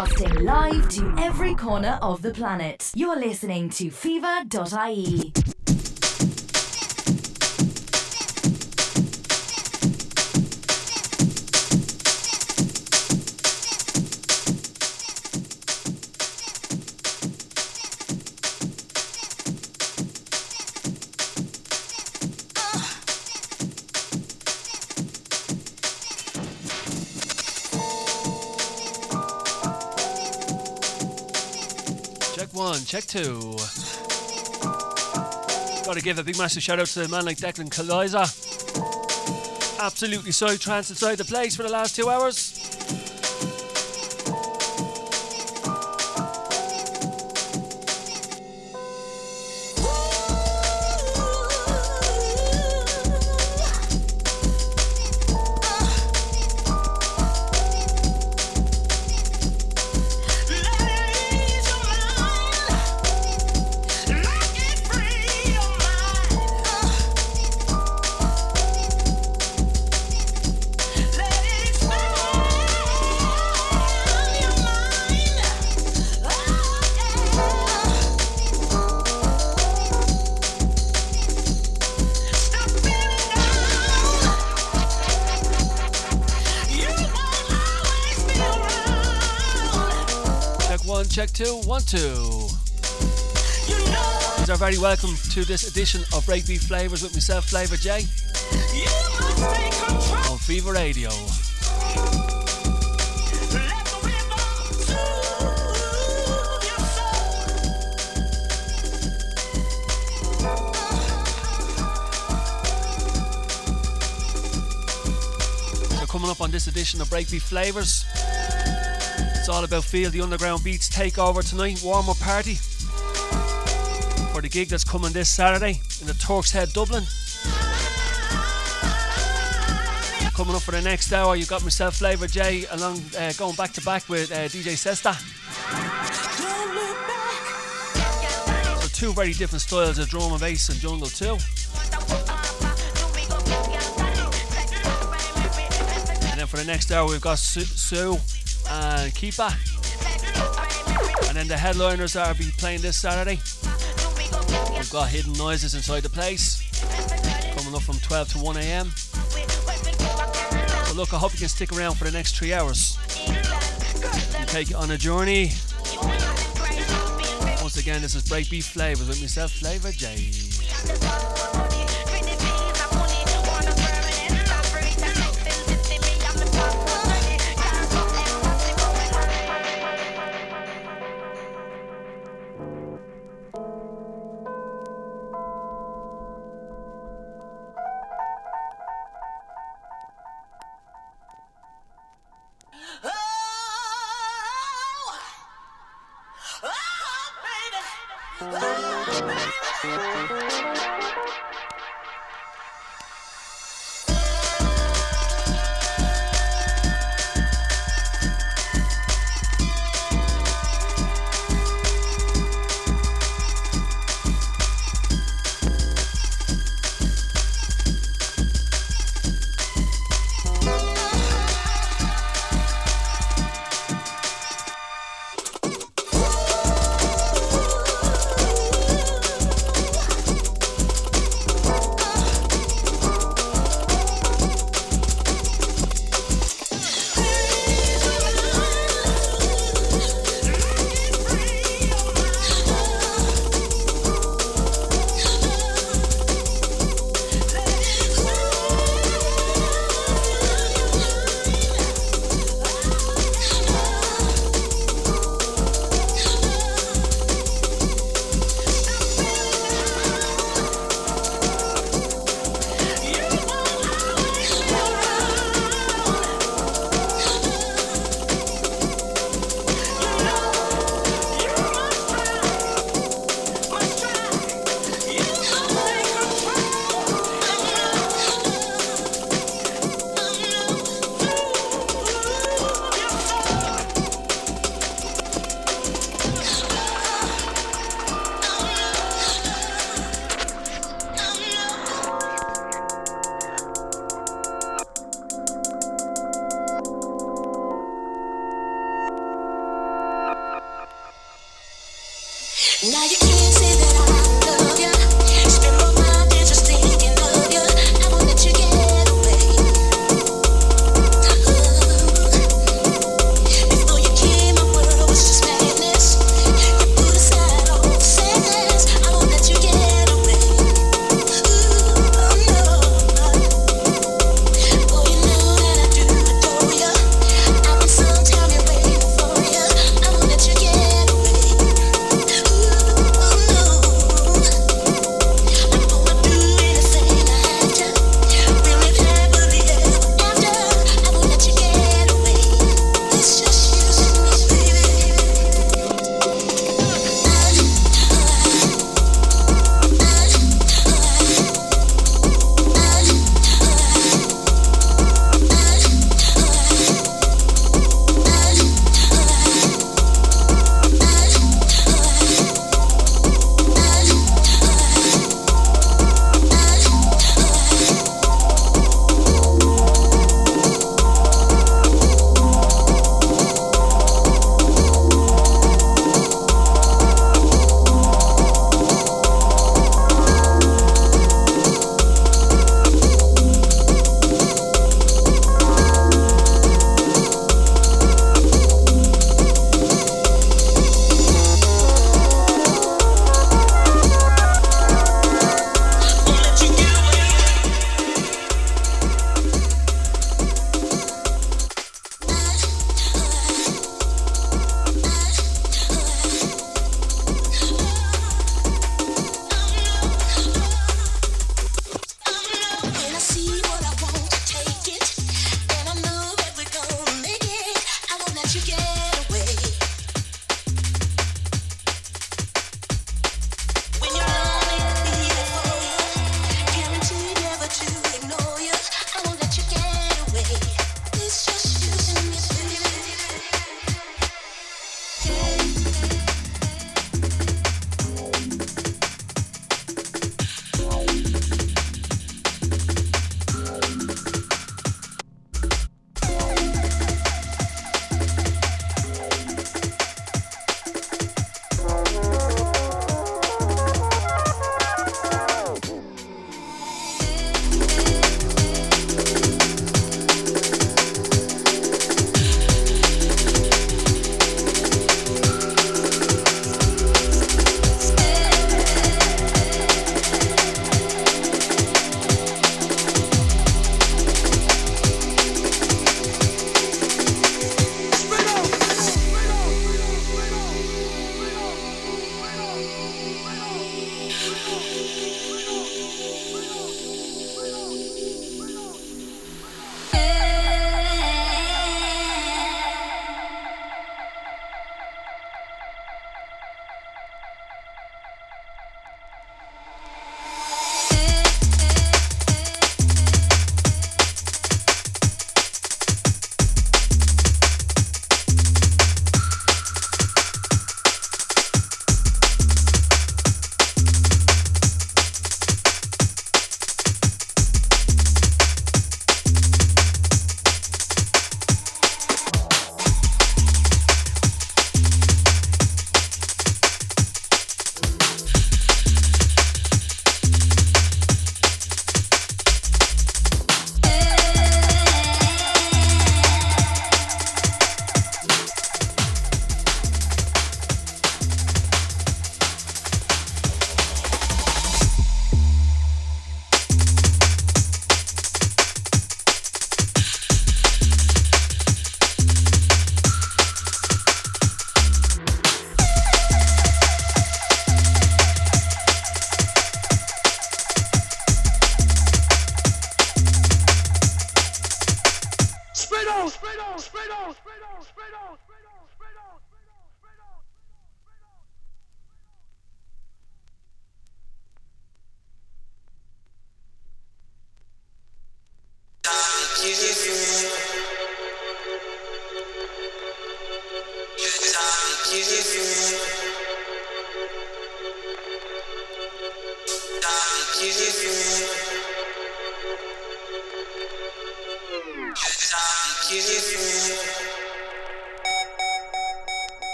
Broadcasting live to every corner of the planet. You're listening to phever.ie. check two. Gotta give a big massive shout out to a man like Declan Kaliza. Absolutely so trance inside the place for the last two hours. Two. You know are very welcome to this edition of Breakbeat Flavors with myself, Flavor J. On Phever Radio. Coming up on this edition of Breakbeat Flavors all about Feel the Underground Beats takeover tonight, warm up party for the gig that's coming this Saturday in the Turk's Head, Dublin. Coming up for the next hour, you've got myself, Flavor J, along uh, going back to back with uh, DJ Cestah. So two very different styles of drum and bass and jungle too. And then for the next hour, we've got Szu and Kepa. And then the headliners are be playing this Saturday. We've got Hidden Noises inside the place, coming up from 12 to 1 a.m. So look, I hope you can stick around for the next three hours and take it on a journey. Once again, this is Breakbeat Flavors with myself, Flavor J.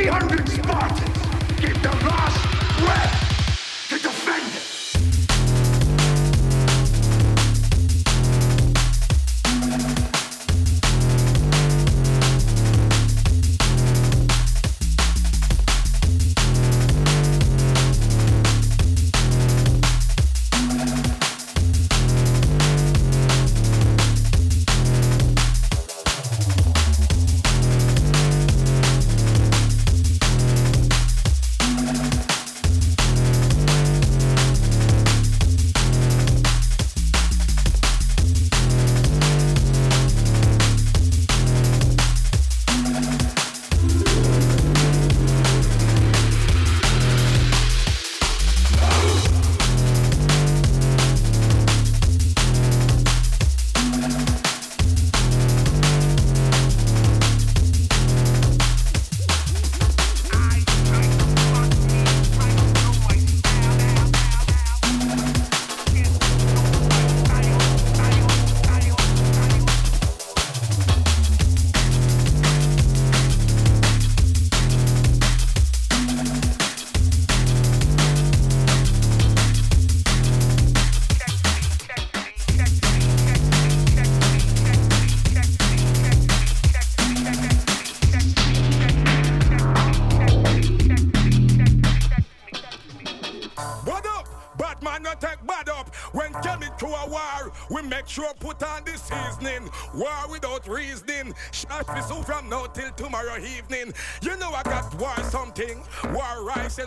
300 Spartans! Give them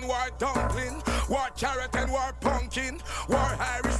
war dumpling, war carrot and war pumpkin, war Irish.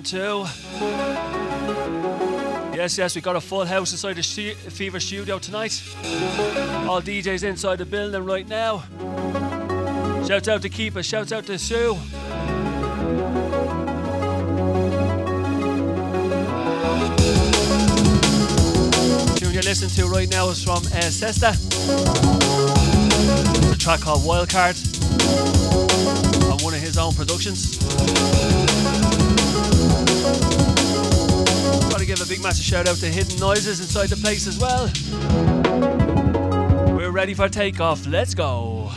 One too. Yes, yes, we got a full house inside the Phever studio tonight. All DJs inside the building right now. Shout out to Kepa, shout out to Szu. tune you're listening to right now is from uh, Cestah. It's a track called Wildcard on one of his own productions. Give a big massive shout out to Hidden Noises inside the place as well. We're ready for takeoff. Let's go.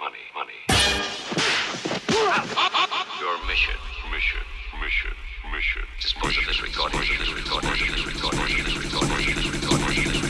money, money. Your mission, mission, mission, mission. Dispose this recording, this recording, this recording, this recording, this recording, this recording.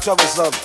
Fly alongside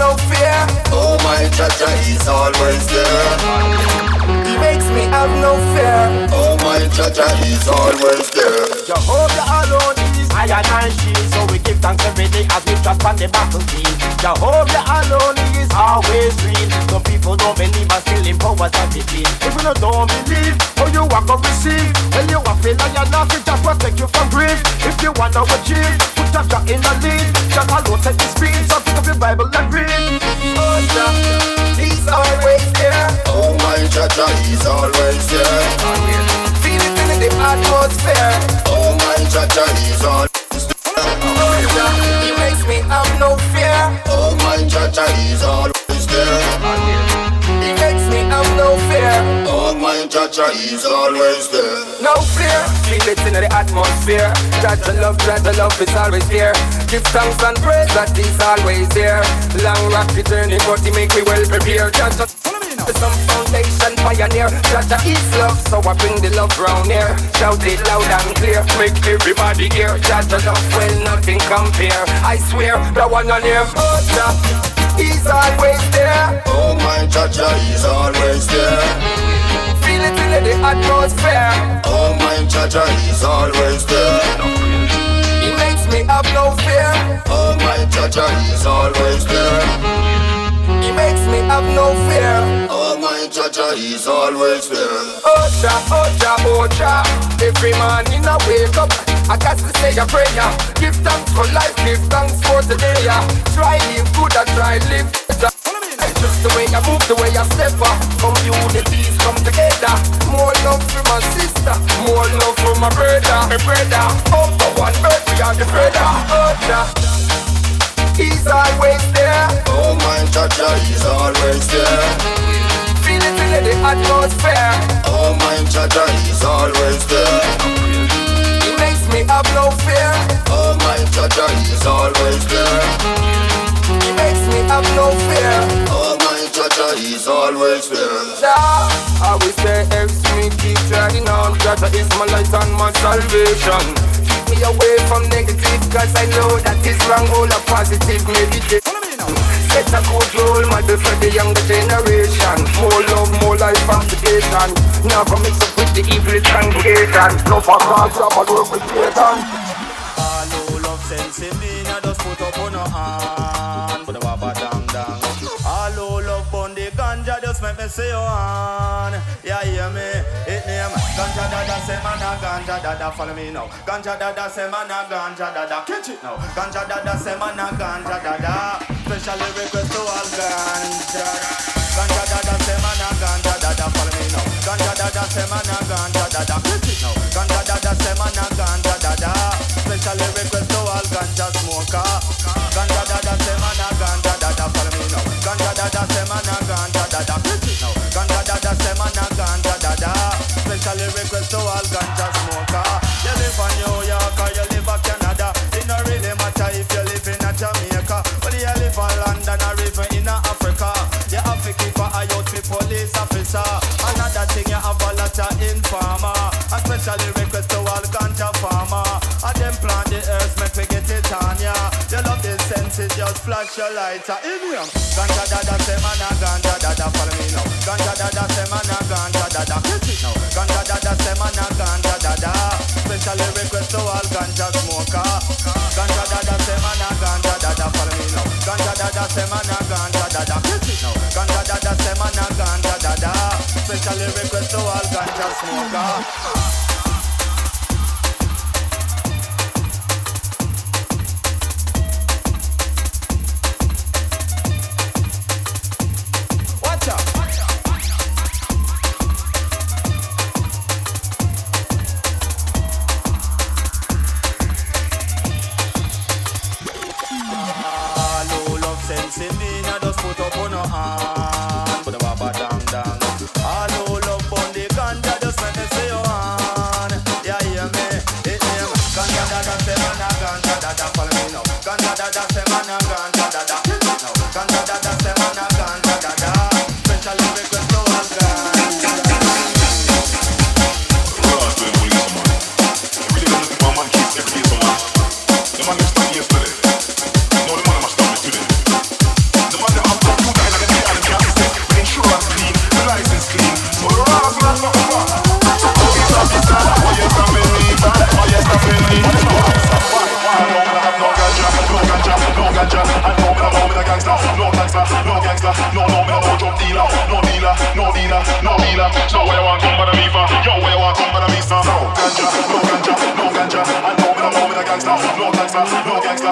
no fear. Oh my Jaja, he's always there. He makes me have no fear. Oh my Jaja, he's always there. Jehovah alone is higher than she, so we give thanks every day as we trust on the battlefield. Jehovah alone is always real. Some people don't believe and still in powers of the feel. If you don't believe, how you walk up receive? Well, you are feel like you're not just protect you from grief. If you wanna achieve, put a jack in the lead. Jack alone set the speed, so pick up your Bible and read. Oh, Jah, He's always there. Oh my Jaja, he's always there in the atmosphere. Oh man, Jaja is all. He makes me have no fear. Oh man, Jaja is all. Jaja is always there. No fear, feel it in the atmosphere. Jaja love, Jaja love is always there. Give thanks and praise that he's always there. Long rocky journey, but he make me well prepared. Jaja some foundation pioneer Jaja is love, so I bring the love round here Shout it loud and clear, make everybody hear Jaja love, well nothing compare I swear, the one on him, oh Jah He's always there Oh my Jaja, he's always there it in the atmosphere Oh my Jaja, he's always there He makes me have no fear Oh my Jaja, he's always there he makes me have no fear. Oh my Jaja, he's always there. Ocha, Ocha, Ocha. Every morning I wake up, I got to say a prayer. Give thanks for life, give thanks for today. Try live good, I try live better. Just the way I move, the way I step up Communities come together More love for my sister More love for my brother My brother All for one bird, we are the brother Ocha He's always there. Oh my Jaja, he's always there. Feel it in the atmosphere. Oh my Jaja, he's always there. He makes me have no fear. Oh my Jaja, he's always there. He makes me have no fear. Oh my Jaja, he's always there. Jah, I will say, helps me keep treading on. Jaja is my light and my salvation. Keep me away from negative Cause I know that is wrong. All a positive meditate Set a good role model for the younger generation. More love, more life application Never mix up with the evil congregation No for God, job, I work with Satan All who love sense in me, now just put up on a hand me say on Yeah, hear me, it name Ganja dada say man a ganja dada follow me now. Ganja dada say man a ganja dada catch it now. Ganja dada say man a ganja dada. Specially request to all ganja. Ganja dada say man a ganja dada follow me now. Ganja dada say man a ganja dada catch it now. Ganja dada say man a ganja dada. Specially request to all ganja smoker. Ganja dada say man a ganja have a lot of. Especially request to all ganja farmer. And them plant the earth, make we get it on ya. You love the senses, just flash your lighter in him. Ganja dada say man a ganja dada follow me now. Ganja dada say man a ganja dada catch it now. Ganja dada say man a ganja dada. Specially request to all ganja smoker. Ganja dada say man a ganja dada follow me now. Ganja dada say man a ganja Specially request to all ganja smoker.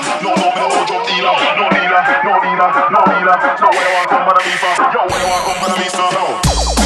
dealer. No, no, me no job dealer. No dealer, no dealer, no dealer. No, where I come, from, I be for. Yo, where I come, from, I'm for. No.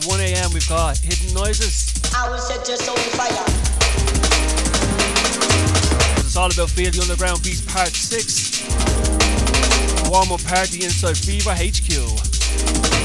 to 1 a.m. We've got Hidden Noises. I will set your soul on fire. It's all about Feel the Underground Beats Part 6. One more party inside Phever HQ.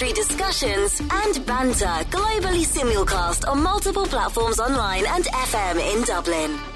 Industry discussions, and banter globally simulcast on multiple platforms online and FM in Dublin.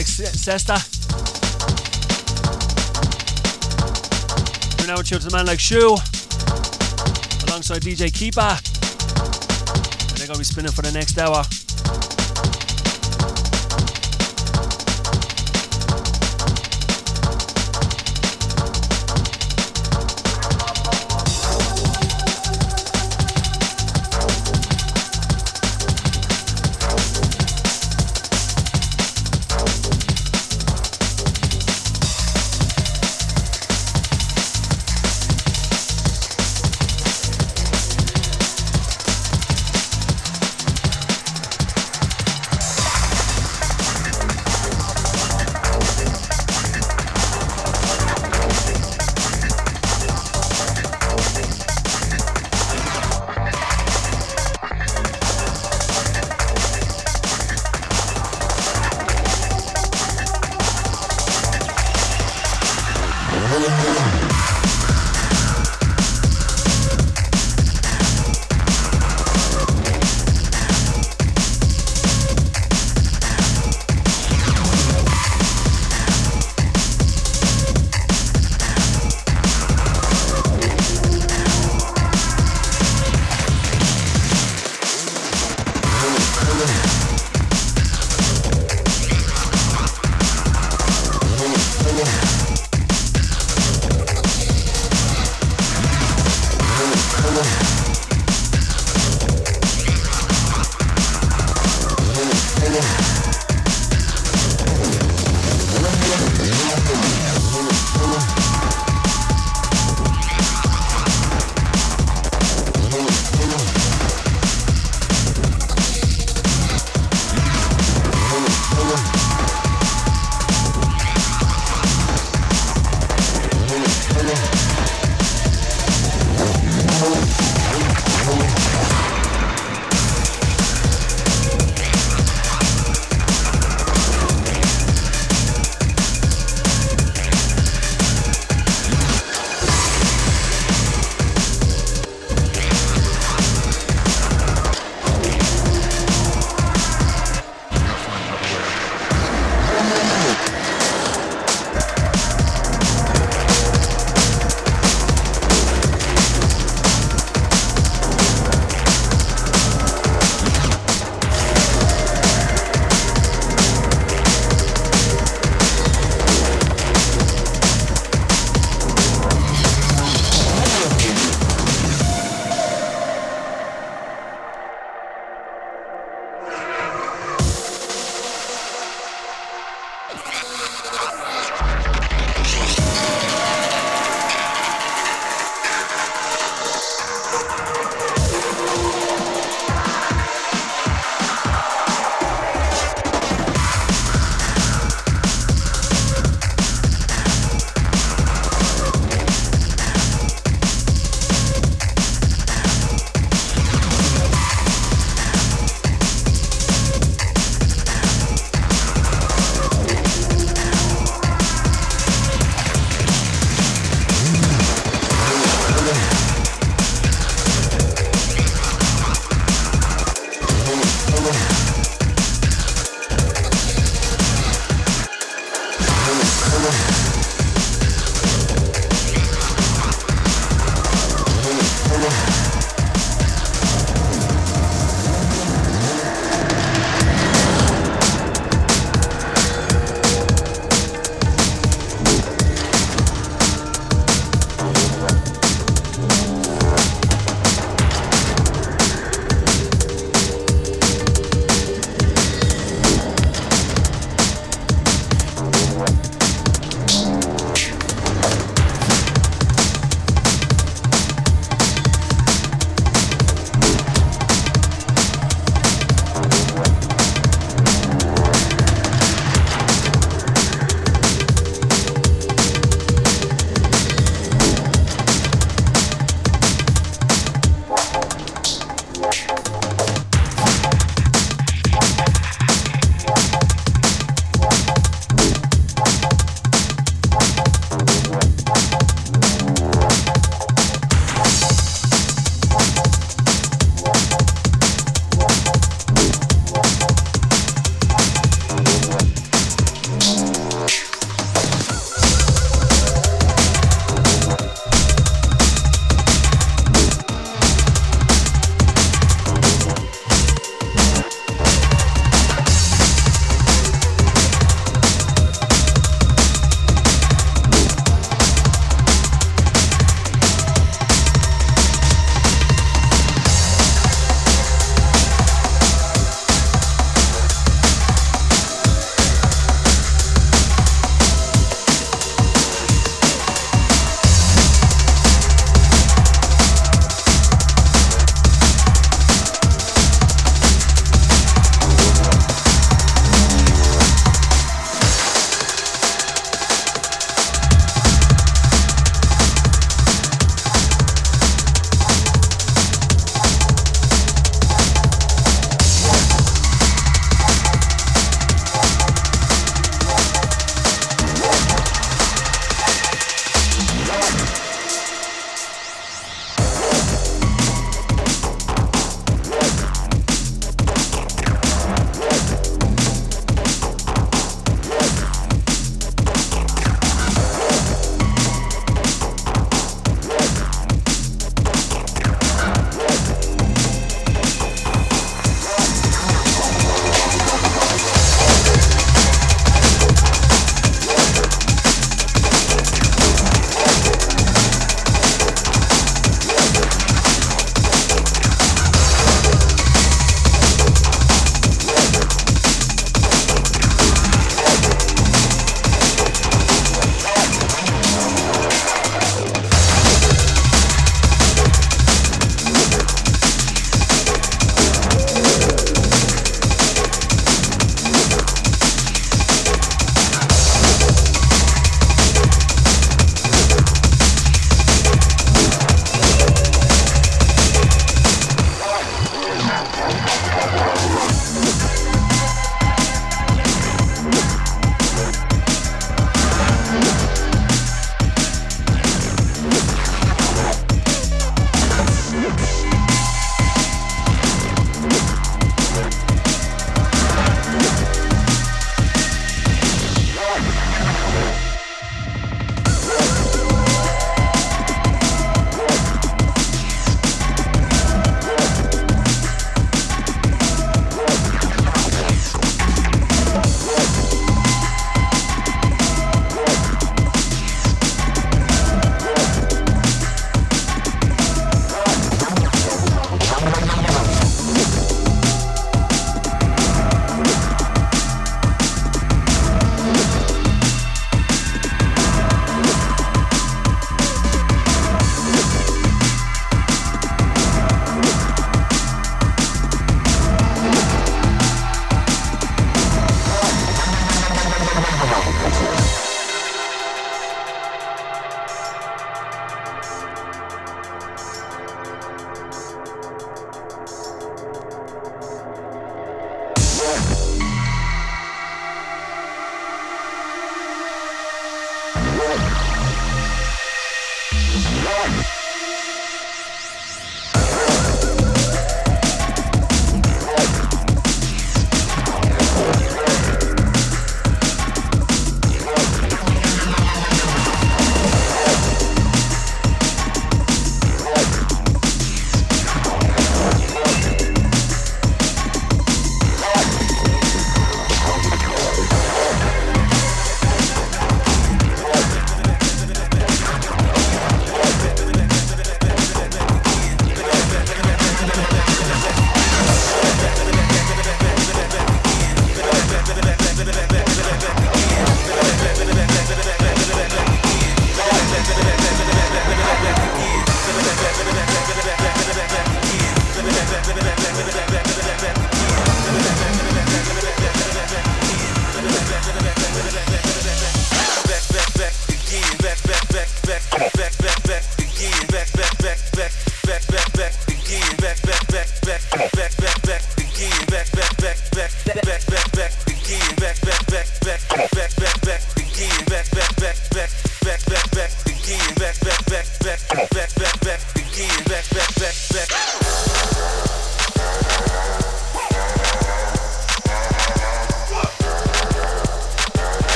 To man Cestah. We're now tune to the man like Szu. Alongside DJ Kepa. And they're gonna be spinning for the next hour.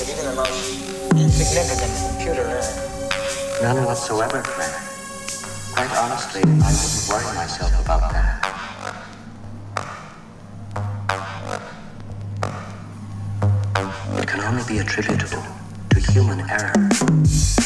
Of even the most insignificant computer error? None whatsoever, Claire. Quite honestly, I wouldn't worry myself about that. It can only be attributable to human error.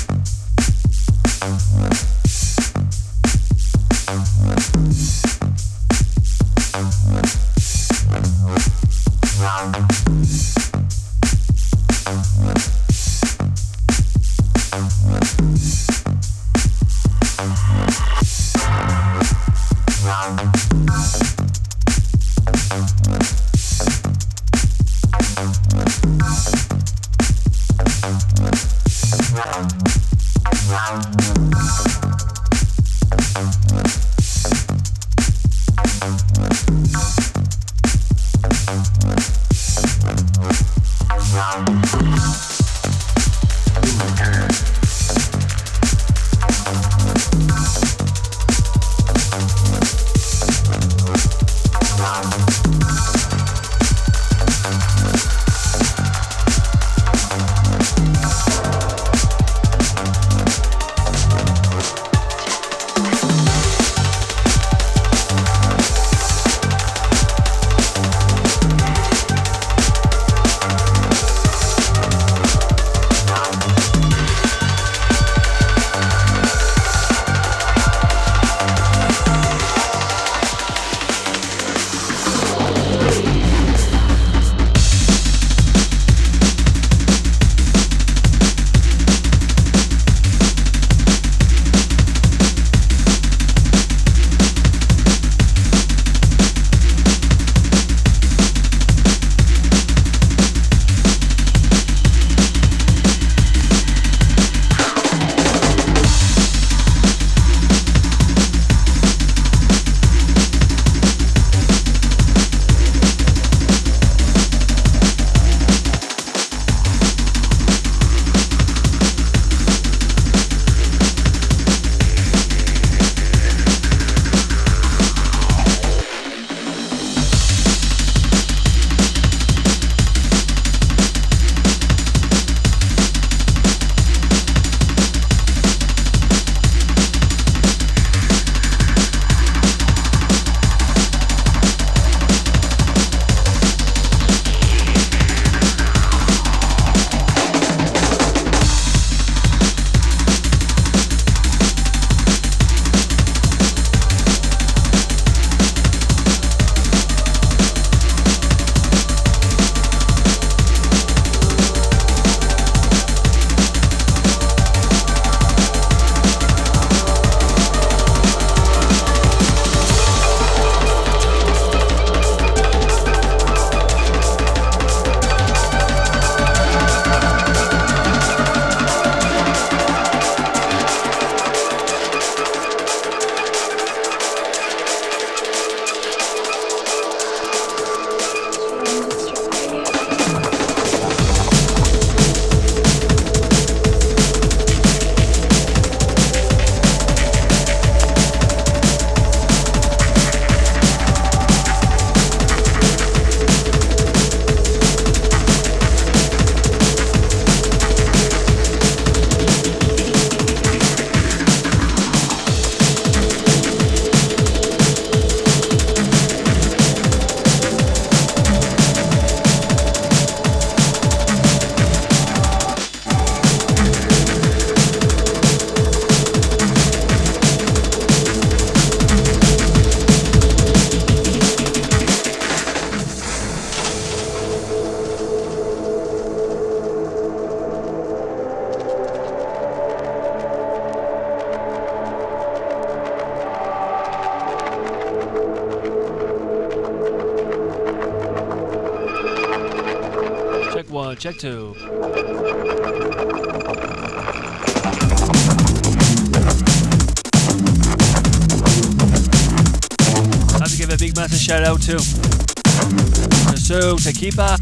Tequipa.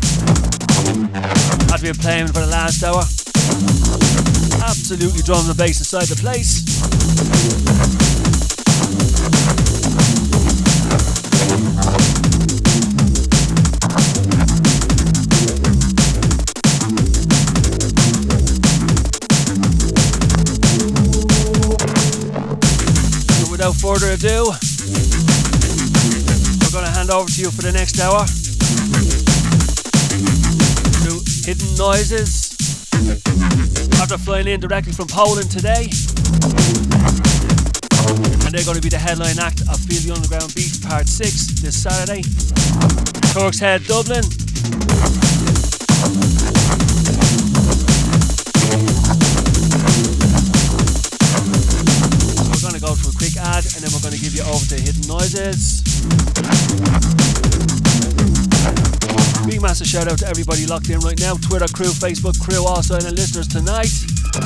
Have been playing for the last hour. Absolutely drum the bass inside the place. In directly from Poland today, and they're going to be the headline act of Feel the Underground Beat Part 6 this Saturday. Turk's Head, Dublin. We're going to go to a quick ad and then we're going to give you over to Hidden Noises. Big massive shout out to everybody locked in right now Twitter crew, Facebook crew, also and listeners tonight. The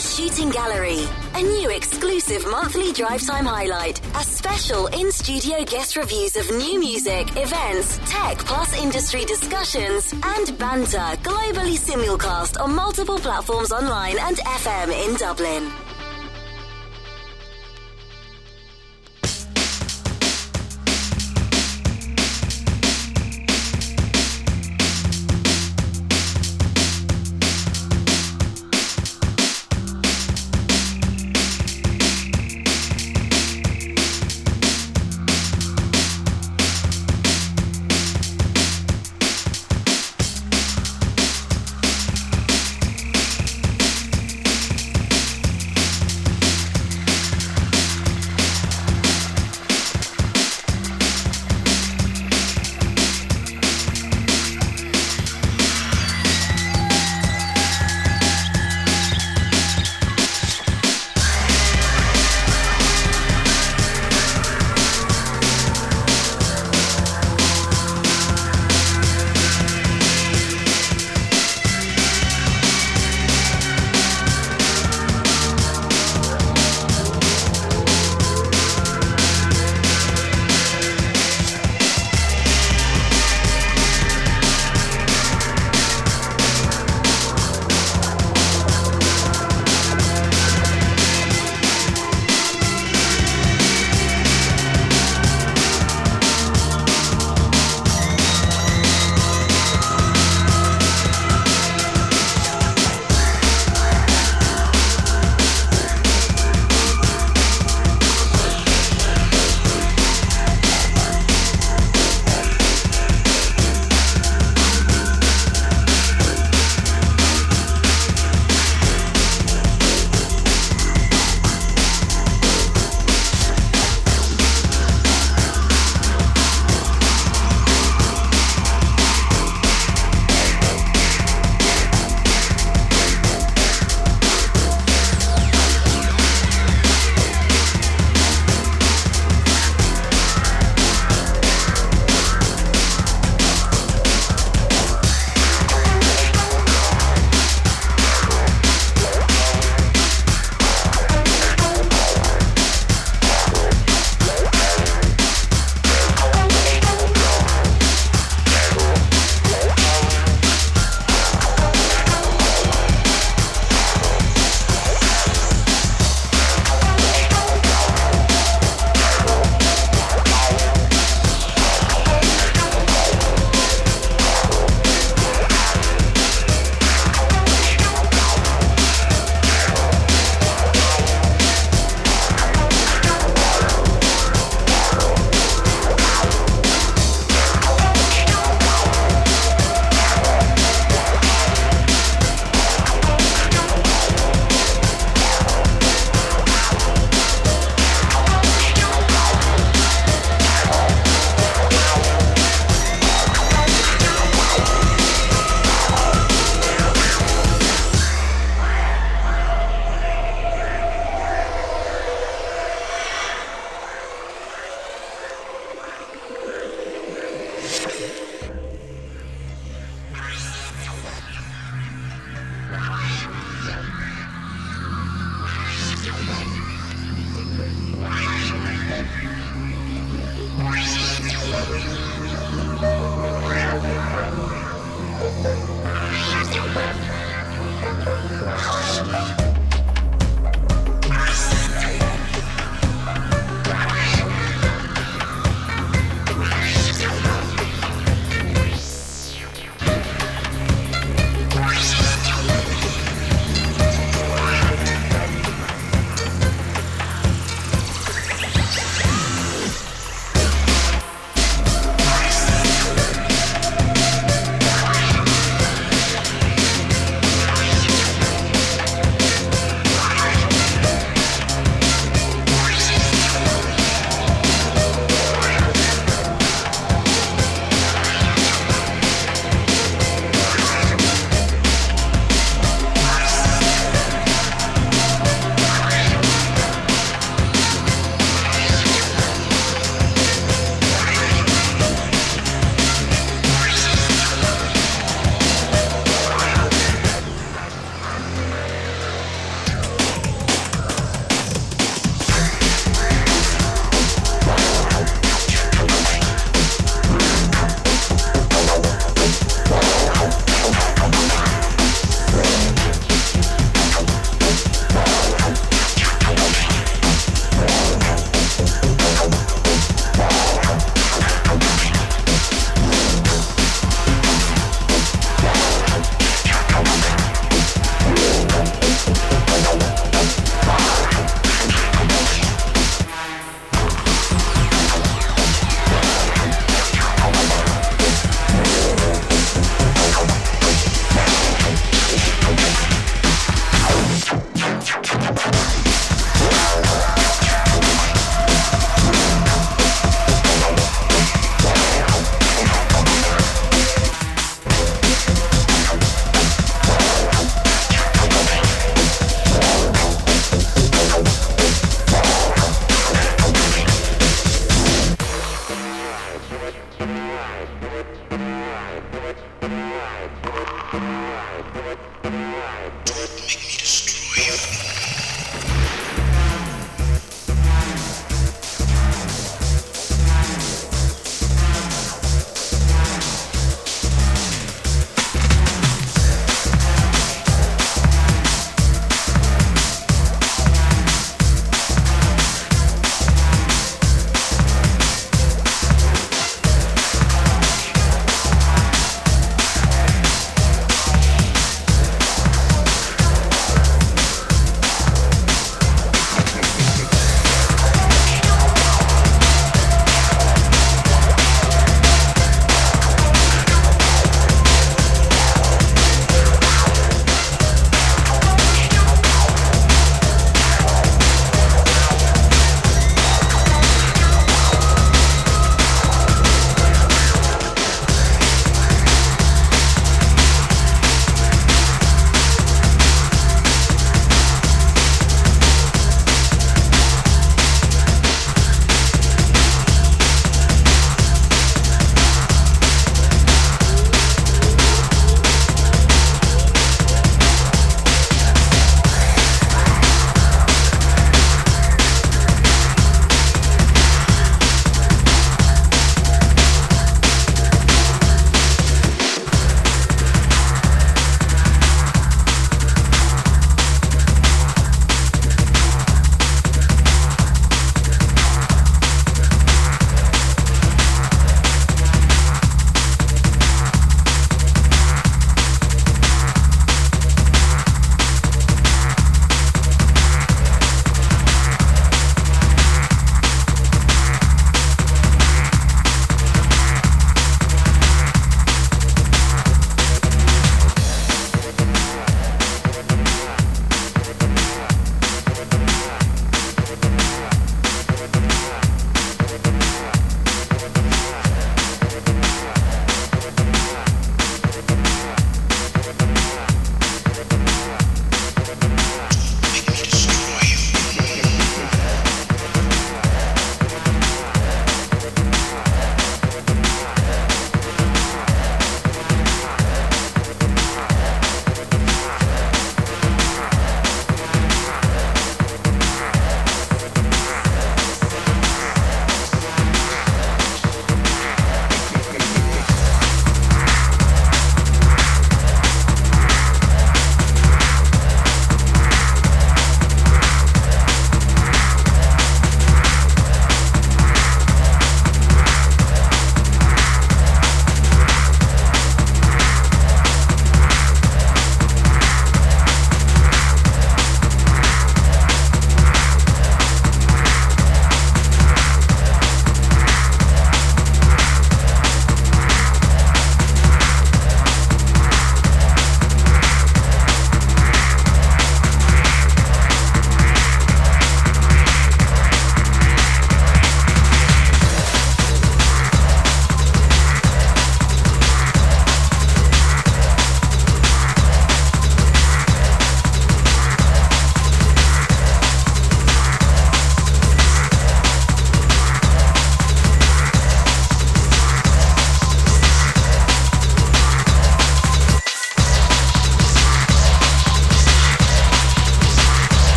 Shooting Gallery, a new exclusive monthly drive time highlight, a special in studio guest reviews of new music, events, tech plus industry discussions, and banter globally simulcast on multiple platforms online and FM in Dublin.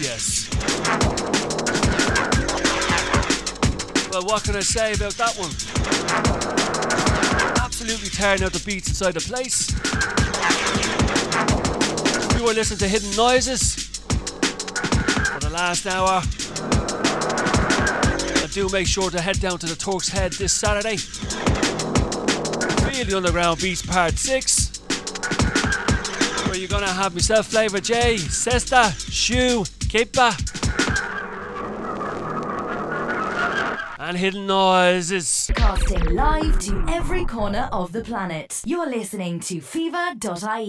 Yes. Well, what can I say about that one? Absolutely tearing out the beats inside the place. You were listening to Hidden Noises for the last hour. And do make sure to head down to the Turk's Head this Saturday. Feel the Underground Beats Part 6. Where you're gonna have myself, Flavor J, Cestah, Szu, Kepa, and Hidden Noises. Casting live to every corner of the planet. You're listening to Phever.ie.